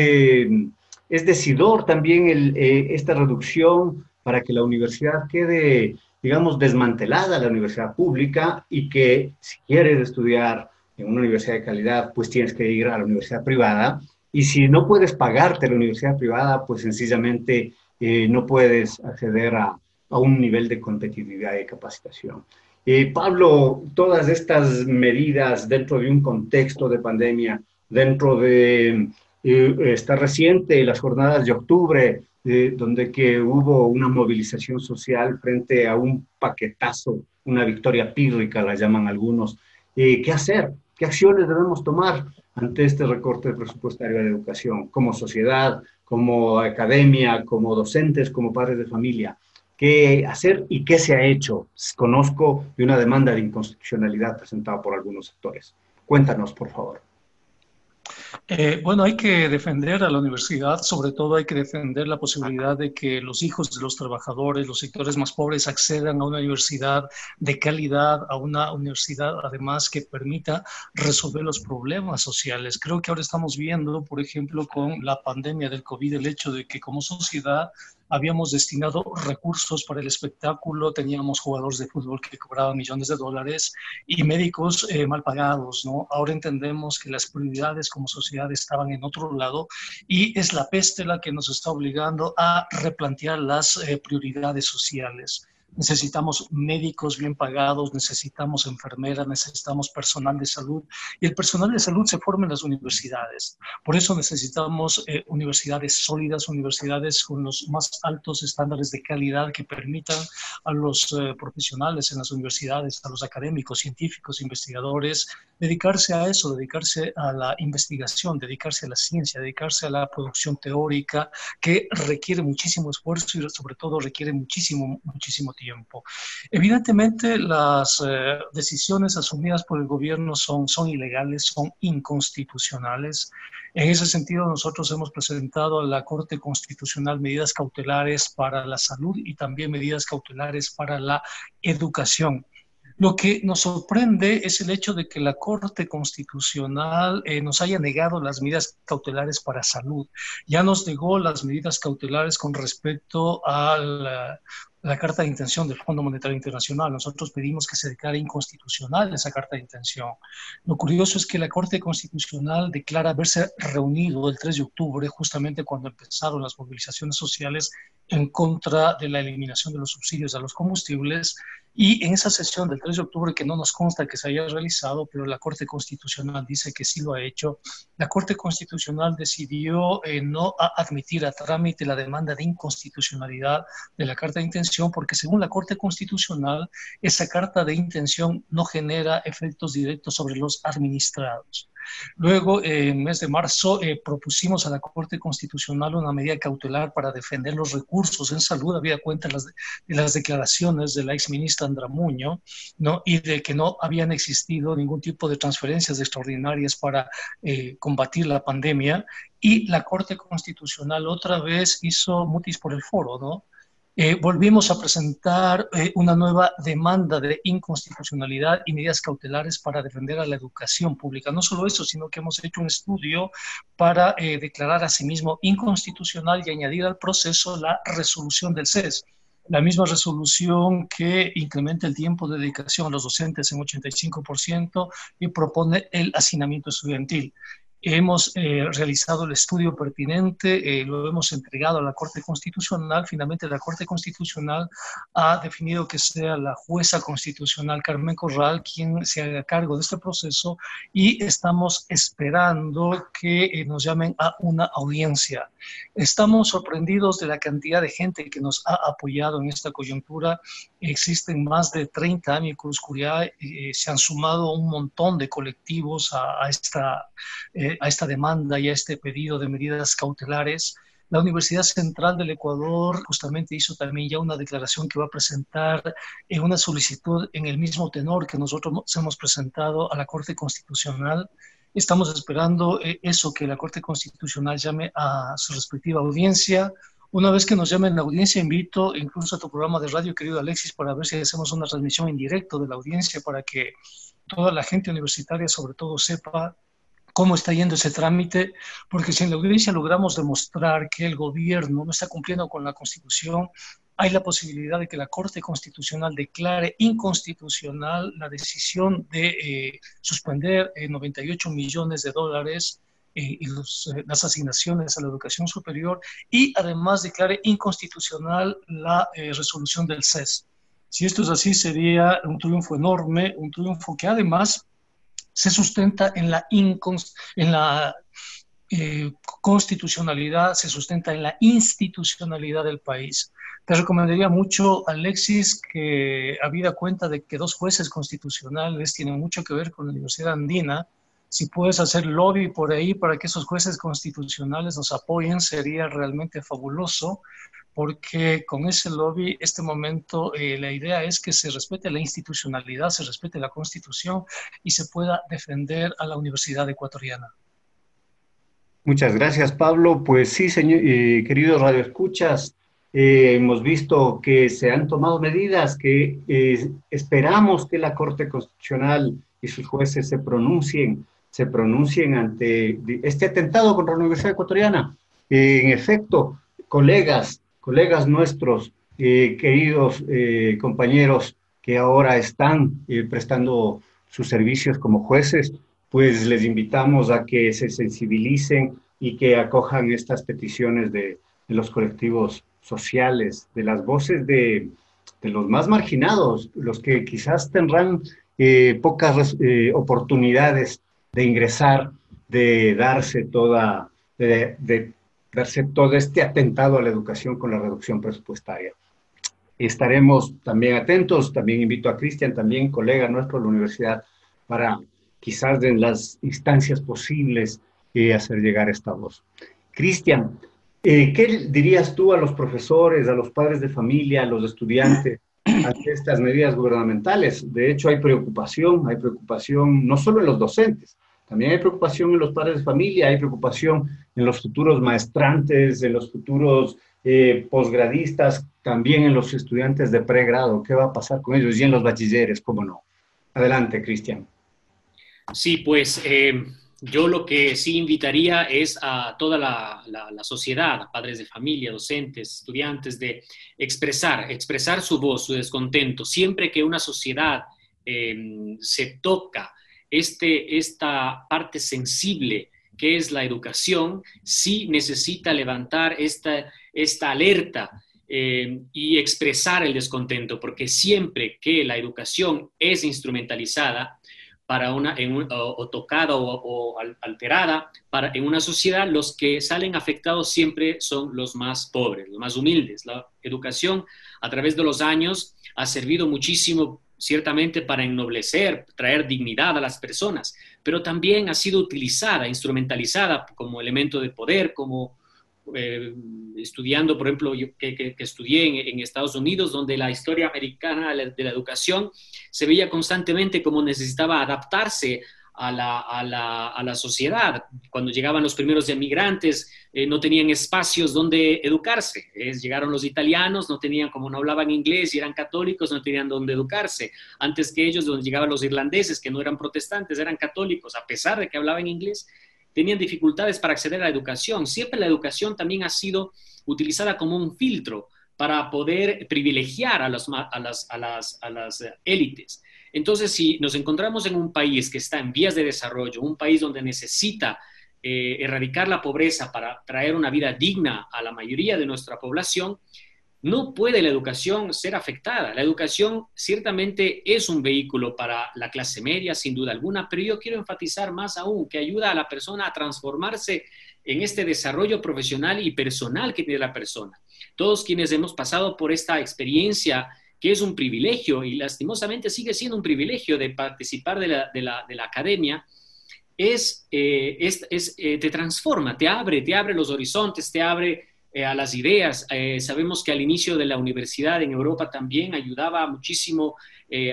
es decidor también eh, esta reducción para que la universidad quede, digamos, desmantelada, la universidad pública, y que si quieres estudiar en una universidad de calidad, pues tienes que ir a la universidad privada. Y si no puedes pagarte la universidad privada, pues sencillamente eh, no puedes acceder a, a, un nivel de competitividad y capacitación. Eh, Pablo, todas estas medidas dentro de un contexto de pandemia, dentro de eh, esta reciente, las jornadas de octubre, donde que hubo una movilización social frente a un paquetazo, una victoria pírrica, la llaman algunos, ¿qué hacer? ¿Qué acciones debemos tomar ante este recorte presupuestario de educación, como sociedad, como academia, como docentes, como padres de familia? ¿Qué hacer y qué se ha hecho? Conozco de una demanda de inconstitucionalidad presentada por algunos sectores. Cuéntanos, por favor. Eh, bueno, hay que defender a la universidad, sobre todo hay que defender la posibilidad de que los hijos de los trabajadores, los sectores más pobres, accedan a una universidad de calidad, a una universidad además que permita resolver los problemas sociales. Creo que ahora estamos viendo, por ejemplo, con la pandemia del COVID, el hecho de que como sociedad habíamos destinado recursos para el espectáculo, teníamos jugadores de fútbol que cobraban millones de dólares y médicos eh, mal pagados, ¿no? Ahora entendemos que las prioridades como sociedad estaban en otro lado y es la peste la que nos está obligando a replantear las eh, prioridades sociales necesitamos médicos bien pagados, necesitamos enfermeras, necesitamos personal de salud y el personal de salud se forma en las universidades. Por eso necesitamos eh, universidades sólidas, universidades con los más altos estándares de calidad que permitan a los eh, profesionales en las universidades, a los académicos, científicos, investigadores, dedicarse a eso, dedicarse a la investigación, dedicarse a la ciencia, dedicarse a la producción teórica que requiere muchísimo esfuerzo y sobre todo requiere muchísimo, muchísimo tiempo tiempo. Evidentemente, las eh, decisiones asumidas por el gobierno son, son ilegales, son inconstitucionales. En ese sentido, nosotros hemos presentado a la Corte Constitucional medidas cautelares para la salud y también medidas cautelares para la educación. Lo que nos sorprende es el hecho de que la Corte Constitucional eh, nos haya negado las medidas cautelares para salud. Ya nos negó las medidas cautelares con respecto al la carta de intención del Fondo Monetario Internacional. Nosotros pedimos que se declare inconstitucional esa carta de intención. Lo curioso es que la Corte Constitucional declara haberse reunido el 3 de octubre, justamente cuando empezaron las movilizaciones sociales en contra de la eliminación de los subsidios a los combustibles. Y en esa sesión del 3 de octubre, que no nos consta que se haya realizado, pero la Corte Constitucional dice que sí lo ha hecho, la Corte Constitucional decidió eh, no admitir a trámite la demanda de inconstitucionalidad de la Carta de Intención, porque según la Corte Constitucional, esa Carta de Intención no genera efectos directos sobre los administrados. Luego, en el mes de marzo, eh, propusimos a la Corte Constitucional una medida cautelar para defender los recursos en salud, había cuenta de las, las declaraciones de la exministra Andramuño, ¿no? y de que no habían existido ningún tipo de transferencias extraordinarias para eh, combatir la pandemia, y la Corte Constitucional otra vez hizo mutis por el foro, ¿no? Eh, volvimos a presentar eh, una nueva demanda de inconstitucionalidad y medidas cautelares para defender a la educación pública. No solo eso, sino que hemos hecho un estudio para eh, declarar a sí mismo inconstitucional y añadir al proceso la resolución del CES la misma resolución que incrementa el tiempo de dedicación a los docentes en 85% y propone el hacinamiento estudiantil. Hemos eh, realizado el estudio pertinente, eh, lo hemos entregado a la Corte Constitucional. Finalmente, la Corte Constitucional ha definido que sea la jueza constitucional Carmen Corral quien se haga cargo de este proceso y estamos esperando que eh, nos llamen a una audiencia. Estamos sorprendidos de la cantidad de gente que nos ha apoyado en esta coyuntura. Existen más de 30 amigos curiae, se han sumado un montón de colectivos a, a esta a esta demanda y a este pedido de medidas cautelares. La Universidad Central del Ecuador justamente hizo también ya una declaración que va a presentar en una solicitud en el mismo tenor que nosotros hemos presentado a la Corte Constitucional. Estamos esperando eh, eso, que la Corte Constitucional llame a su respectiva audiencia. Una vez que nos llamen la audiencia, invito incluso a tu programa de radio, querido Alexis, para ver si hacemos una transmisión en directo de la audiencia para que toda la gente universitaria sobre todo sepa cómo está yendo ese trámite, porque si en la audiencia logramos demostrar que el gobierno no está cumpliendo con la Constitución, hay la posibilidad de que la Corte Constitucional declare inconstitucional la decisión de eh, suspender 98 eh, millones de dólares eh, y las asignaciones a la educación superior y además declare inconstitucional la resolución del CES. Si esto es así, sería un triunfo enorme, un triunfo que además se sustenta en la, en la eh, constitucionalidad, se sustenta en la institucionalidad del país. Te recomendaría mucho, Alexis, que habida cuenta de que dos jueces constitucionales tienen mucho que ver con la Universidad Andina, Si puedes hacer lobby por ahí para que esos jueces constitucionales nos apoyen, sería realmente fabuloso, porque con ese lobby, este momento, eh, la idea es que se respete la institucionalidad, se respete la constitución y se pueda defender a la Universidad Ecuatoriana. Muchas gracias, Pablo. Pues sí, señor, eh, queridos radioescuchas, eh, hemos visto que se han tomado medidas que esperamos que la Corte Constitucional y sus jueces se pronuncien, se pronuncien ante este atentado contra la Universidad Ecuatoriana. en efecto, colegas, colegas nuestros, queridos compañeros que ahora están prestando sus servicios como jueces, pues les invitamos a que se sensibilicen y que acojan estas peticiones de, los colectivos sociales, de las voces de, los más marginados, los que quizás tendrán eh, pocas eh, oportunidades de ingresar, de darse toda, de, darse todo este atentado a la educación con la reducción presupuestaria. Estaremos también atentos, también invito a Cristian, también colega nuestro de la universidad, para quizás en las instancias posibles eh, hacer llegar esta voz. Cristian, eh, ¿qué dirías tú a los profesores, a los padres de familia, a los estudiantes ante estas medidas gubernamentales? De hecho, hay preocupación, hay preocupación no solo en los docentes, también hay preocupación en los padres de familia, hay preocupación en los futuros maestrantes, en los futuros eh, posgradistas, también en los estudiantes de pregrado. ¿Qué va a pasar con ellos? Y en los bachilleres, ¿cómo no? Adelante, Cristian. Sí, pues eh, yo lo que sí invitaría es a toda la, sociedad, a padres de familia, docentes, estudiantes, de expresar, expresar su voz, su descontento. Siempre que una sociedad eh, se toca este, esta parte sensible que es la educación, sí necesita levantar esta, esta alerta eh, y expresar el descontento, porque siempre que la educación es instrumentalizada, para una, o, tocada o, alterada para, en una sociedad, los que salen afectados siempre son los más pobres, los más humildes. La educación a través de los años ha servido muchísimo ciertamente para ennoblecer, traer dignidad a las personas, pero también ha sido utilizada, instrumentalizada como elemento de poder, como eh, estudiando, por ejemplo, yo que, estudié en, Estados Unidos, donde la historia americana de la educación se veía constantemente como necesitaba adaptarse a la, a la, sociedad. Cuando llegaban los primeros emigrantes, eh, no tenían espacios donde educarse. llegaron los italianos, no tenían, como no hablaban inglés y eran católicos, no tenían donde educarse. Antes que ellos, donde llegaban los irlandeses, que no eran protestantes, eran católicos, a pesar de que hablaban inglés tenían dificultades para acceder a la educación. Siempre la educación también ha sido utilizada como un filtro para poder privilegiar a, las, a, las, a, las, a las eh, élites. Entonces, si nos encontramos en un país que está en vías de desarrollo, un país donde necesita eh, erradicar la pobreza para traer una vida digna a la mayoría de nuestra población, no puede la educación ser afectada. La educación ciertamente es un vehículo para la clase media, sin duda alguna, pero yo quiero enfatizar más aún que ayuda a la persona a transformarse en este desarrollo profesional y personal que tiene la persona. Todos quienes hemos pasado por esta experiencia, que es un privilegio y lastimosamente sigue siendo un privilegio de participar de la, academia, es, eh, eh, te transforma, te abre, te abre los horizontes, te abre eh, a las ideas. Eh, sabemos que al inicio de la universidad en Europa también ayudaba muchísimo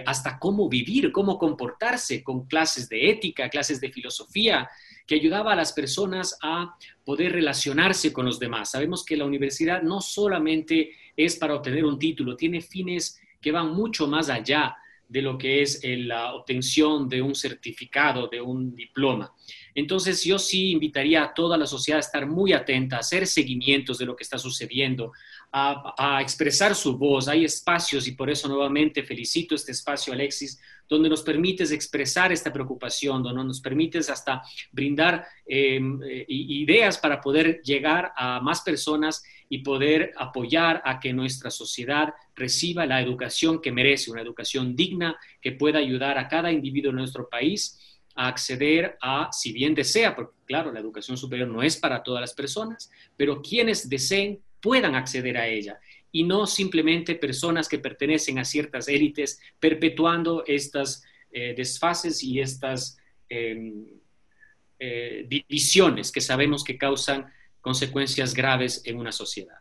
hasta cómo vivir, cómo comportarse con clases de ética, clases de filosofía, que ayudaba a las personas a poder relacionarse con los demás. Sabemos que la universidad no solamente es para obtener un título, tiene fines que van mucho más allá de lo que es la obtención de un certificado, de un diploma. Entonces yo sí invitaría a toda la sociedad a estar muy atenta, a hacer seguimientos de lo que está sucediendo, a, expresar su voz. Hay espacios y por eso nuevamente felicito este espacio, Alexis, donde nos permites expresar esta preocupación, donde nos permites hasta brindar em, eh, ideas para poder llegar a más personas y poder apoyar a que nuestra sociedad reciba la educación que merece, una educación digna que pueda ayudar a cada individuo en nuestro país a acceder a, si bien desea, porque claro, la educación superior no es para todas las personas, pero quienes deseen puedan acceder a ella. Y no simplemente personas que pertenecen a ciertas élites perpetuando estas eh, desfases y estas em, eh, divisiones que sabemos que causan consecuencias graves en una sociedad.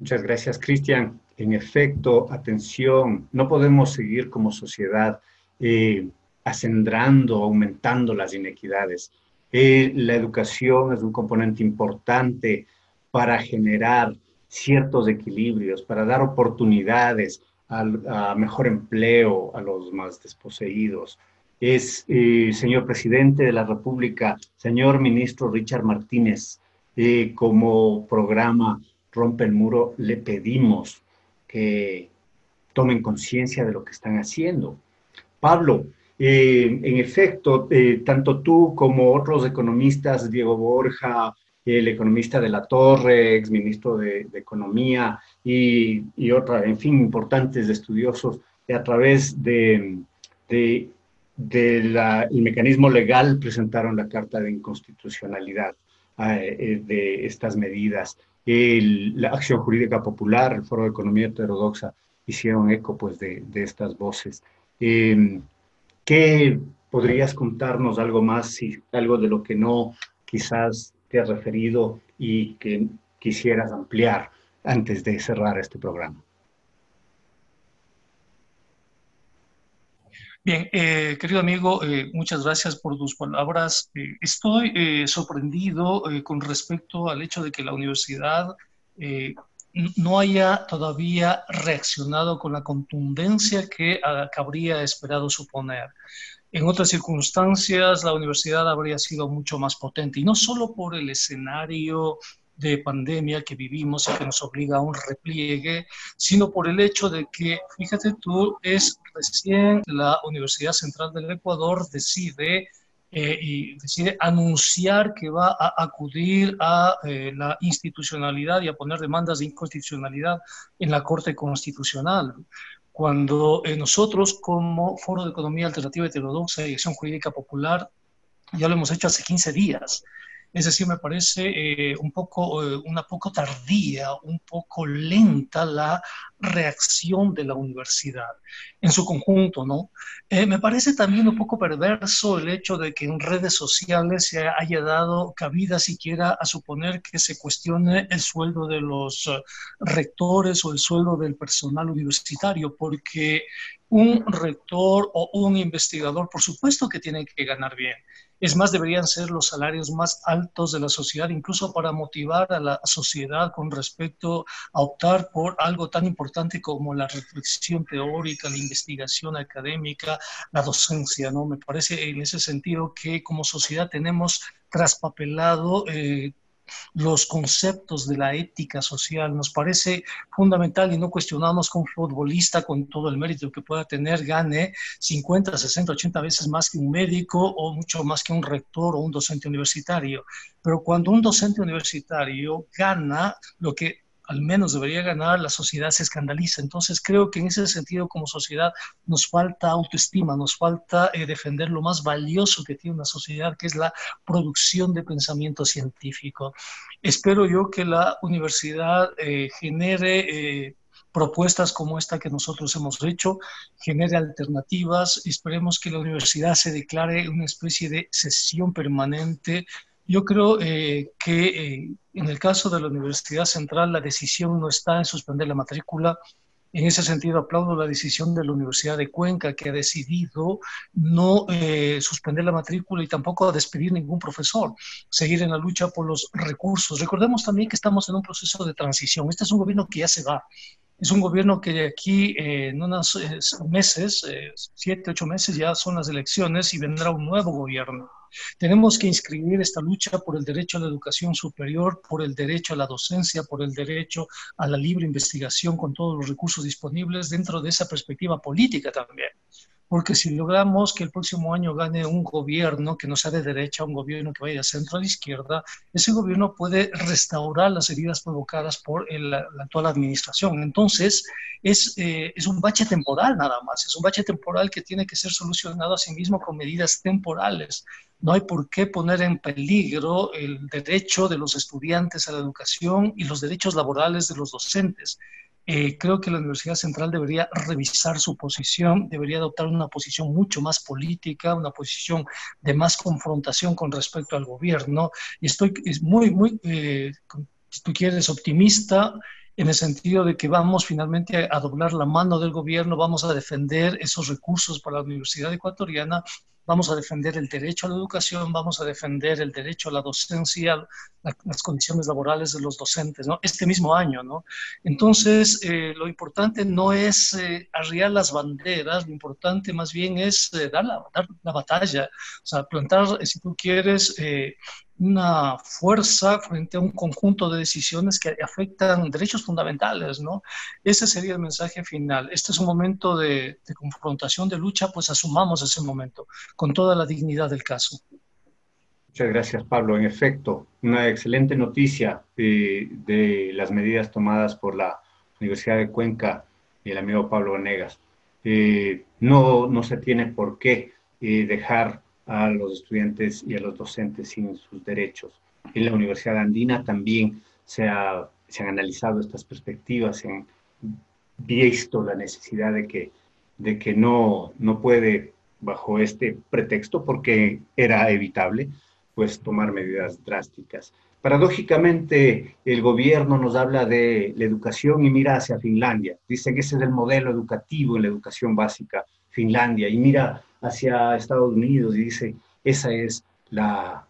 Muchas gracias, Cristian. En efecto, atención, no podemos seguir como sociedad eh, aumentando las inequidades. Eh, la educación es un componente importante para generar ciertos equilibrios, para dar oportunidades a mejor empleo a los más desposeídos. Es, eh, señor presidente de la República, señor ministro Richard Martínez, eh, como programa Rompe el Muro, le pedimos que tomen conciencia de lo que están haciendo. Pablo, eh, en efecto, tanto tú como otros economistas, Diego Borja, el economista de la Torre, ex ministro de, Economía y, y, otra, en fin, importantes estudiosos a través de, del mecanismo legal presentaron la Carta de Inconstitucionalidad eh, de estas medidas. la Acción Jurídica Popular, el Foro de Economía Heterodoxa hicieron eco pues, de, de estas voces. Em, ¿Qué podrías contarnos algo más, si, algo de lo que no quizás te has referido y que quisieras ampliar antes de cerrar este programa. Bien, eh, querido amigo, eh, muchas gracias por tus palabras. Eh, estoy sorprendido con respecto al hecho de que la universidad no haya todavía reaccionado con la contundencia que habría esperado suponer. En otras circunstancias, la universidad habría sido mucho más potente, y no solo por el escenario de pandemia que vivimos y que nos obliga a un repliegue, sino por el hecho de que, fíjate tú, es recién la Universidad Central del Ecuador decide eh, y decide anunciar que va a acudir a eh, la institucionalidad y a poner demandas de inconstitucionalidad en la Corte Constitucional. Cuando eh, nosotros como Foro de Economía Alternativa Heterodoxa y Acción Jurídica Popular ya lo hemos hecho hace 15 días es decir, me parece eh, un poco, eh, una poco tardía, un poco lenta la reacción de la universidad en su conjunto, ¿no? Eh, me parece también un poco perverso el hecho de que en redes sociales se haya dado cabida siquiera a suponer que se cuestione el sueldo de los rectores o el sueldo del personal universitario, porque un rector o un investigador, por supuesto que tiene que ganar bien. Es más, deberían ser los salarios más altos de la sociedad, incluso para motivar a la sociedad con respecto a optar por algo tan importante como la reflexión teórica, la investigación académica, la docencia, ¿no? Me parece en ese sentido que como sociedad tenemos traspapelado eh, los conceptos de la ética social. Nos parece fundamental y no cuestionamos que un futbolista con todo el mérito que pueda tener gane 50, 60, 80 veces más que un médico o mucho más que un rector o un docente universitario. Pero cuando un docente universitario gana lo que al menos debería ganar, la sociedad se escandaliza. Entonces creo que en ese sentido como sociedad nos falta autoestima, nos falta eh, defender lo más valioso que tiene una sociedad, que es la producción de pensamiento científico. Espero yo que la universidad eh, genere... Eh, propuestas como esta que nosotros hemos hecho, genere alternativas. Esperemos que la universidad se declare una especie de sesión permanente yo creo eh, que eh, en el caso de la Universidad Central la decisión no está en suspender la matrícula. En ese sentido, aplaudo la decisión de la Universidad de Cuenca, que ha decidido no eh, suspender la matrícula y tampoco despedir ningún profesor, seguir en la lucha por los recursos. Recordemos también que estamos en un proceso de transición. Este es un gobierno que ya se va. Es un gobierno que de aquí en unos meses, siete, ocho meses, ya son las elecciones y vendrá un nuevo gobierno. Tenemos que inscribir esta lucha por el derecho a la educación superior, por el derecho a la docencia, por el derecho a la libre investigación con todos los recursos disponibles dentro de esa perspectiva política también porque si logramos que el próximo año gane un gobierno que no sea de derecha, un gobierno que vaya de centro a la izquierda, ese gobierno puede restaurar las heridas provocadas por la actual administración. Entonces, es, eh, es un bache temporal nada más, es un bache temporal que tiene que ser solucionado a sí mismo con medidas temporales. No hay por qué poner en peligro el derecho de los estudiantes a la educación y los derechos laborales de los docentes eh, creo que la Universidad Central debería revisar su posición, debería adoptar una posición mucho más política, una posición de más confrontación con respecto al gobierno. Y estoy muy, muy, eh, si tú quieres, optimista en el sentido de que vamos finalmente a doblar la mano del gobierno, vamos a defender esos recursos para la Universidad Ecuatoriana vamos a defender el derecho a la educación, vamos a defender el derecho a la docencia, las condiciones laborales de los docentes, ¿no? Este mismo año, ¿no? Entonces, eh, lo importante no es eh, arriar las banderas, lo importante más bien es eh, dar, la, dar, la, batalla, o sea, plantar, si tú quieres, una fuerza frente a un conjunto de decisiones que afectan derechos fundamentales, ¿no? Ese sería el mensaje final. Este es un momento de, confrontación, de lucha, pues asumamos ese momento con toda la dignidad del caso. Muchas gracias, Pablo. En efecto, una excelente noticia de, las medidas tomadas por la Universidad de Cuenca y el amigo Pablo Venegas. Eh, no, no se tiene por qué eh, dejar a los estudiantes y a los docentes sin sus derechos. En la Universidad Andina también se, han analizado estas perspectivas, se han visto la necesidad de que, no, no puede, bajo este pretexto, porque era evitable, pues tomar medidas drásticas. Paradójicamente, el gobierno nos habla de la educación y mira hacia Finlandia. Dice que ese es el modelo educativo en la educación básica, Finlandia, y mira hacia Estados Unidos y dice, esa es la,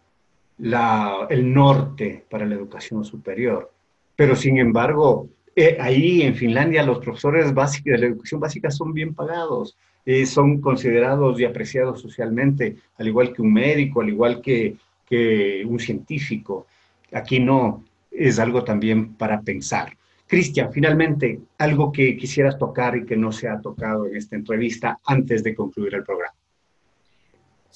la, el norte para la educación superior. Pero sin embargo, eh, ahí en Finlandia los profesores básicos de la educación básica son bien pagados, eh, son considerados y apreciados socialmente, al igual que un médico, al igual que, que un científico. Aquí no, es algo también para pensar. Cristian, finalmente, algo que quisieras tocar y que no se ha tocado en esta entrevista antes de concluir el programa.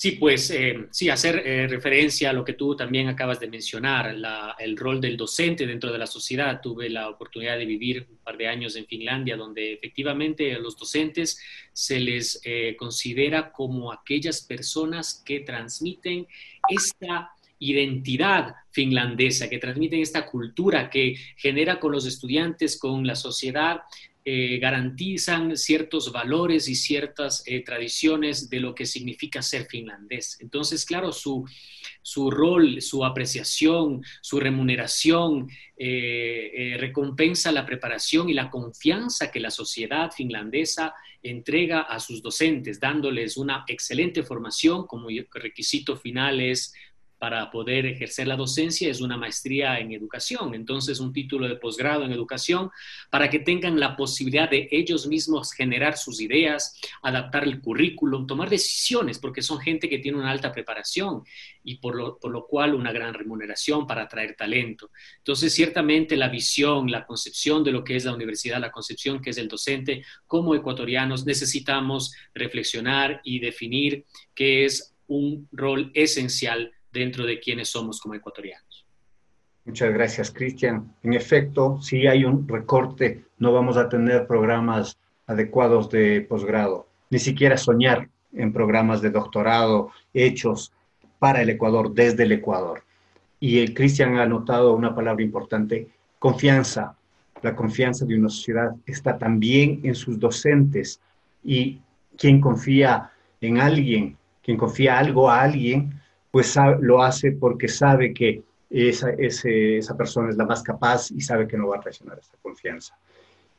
Sí, pues eh, sí, hacer eh, referencia a lo que tú también acabas de mencionar, el rol del docente dentro de la sociedad. Tuve la oportunidad de vivir un par de años en Finlandia, donde efectivamente a los docentes se les eh, considera como aquellas personas que transmiten esta identidad finlandesa, que transmiten esta cultura que genera con los estudiantes, con la sociedad, eh, garantizan ciertos valores y ciertas eh, tradiciones de lo que significa ser finlandés. Entonces, claro, su, rol, su apreciación, su remuneración eh, recompensa la preparación y la confianza que la sociedad finlandesa entrega a sus docentes, dándoles una excelente formación como requisito final es para poder ejercer la docencia es una maestría en educación, entonces un título de posgrado en educación para que tengan la posibilidad de ellos mismos generar sus ideas, adaptar el currículum, tomar decisiones, porque son gente que tiene una alta preparación y por lo, por lo cual una gran remuneración para atraer talento. Entonces, ciertamente la visión, la concepción de lo que es la universidad, la concepción que es el docente, como ecuatorianos necesitamos reflexionar y definir qué es un rol esencial dentro de quienes somos como ecuatorianos. Muchas gracias, Cristian. En efecto, si hay un recorte, no vamos a tener programas adecuados de posgrado, ni siquiera soñar en programas de doctorado hechos para el Ecuador, desde el Ecuador. Y el Cristian ha notado una palabra importante, confianza. La confianza de una sociedad está también en sus docentes y quien confía en alguien, quien confía algo a alguien, pues lo hace porque sabe que esa, esa persona es la más capaz y sabe que no va a traicionar esta confianza.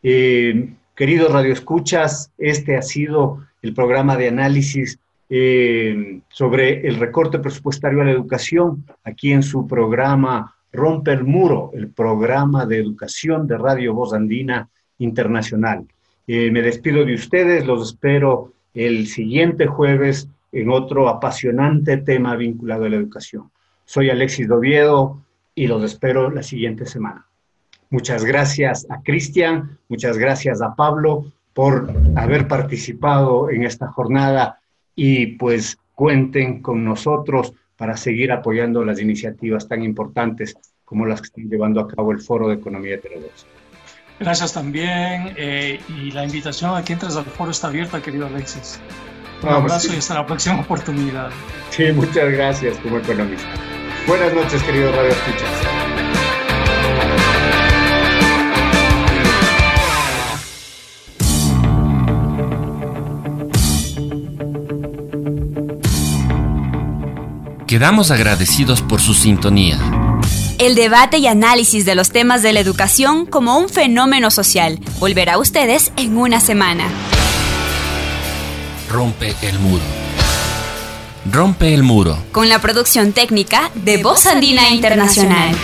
Eh, queridos radioescuchas, este ha sido el programa de análisis eh, sobre el recorte presupuestario a la educación, aquí en su programa Rompe el Muro, el programa de educación de Radio Voz Andina Internacional. Eh, me despido de ustedes, los espero el siguiente jueves en otro apasionante tema vinculado a la educación. Soy Alexis Doviedo y los espero la siguiente semana. Muchas gracias a Cristian, muchas gracias a Pablo por haber participado en esta jornada y pues cuenten con nosotros para seguir apoyando las iniciativas tan importantes como las que están llevando a cabo el Foro de Economía Heterodoxa. Gracias también eh, y la invitación a que entres al foro está abierta, querido Alexis. Un pues abrazo y hasta la próxima oportunidad. Sí, muchas gracias como economista. Buenas noches, queridos Radio Escuchas. Quedamos agradecidos por su sintonía. El debate y análisis de los temas de la educación como un fenómeno social volverá a ustedes en una semana. Rompe el muro. Rompe el muro. Con la producción técnica de Voz Andina Internacional.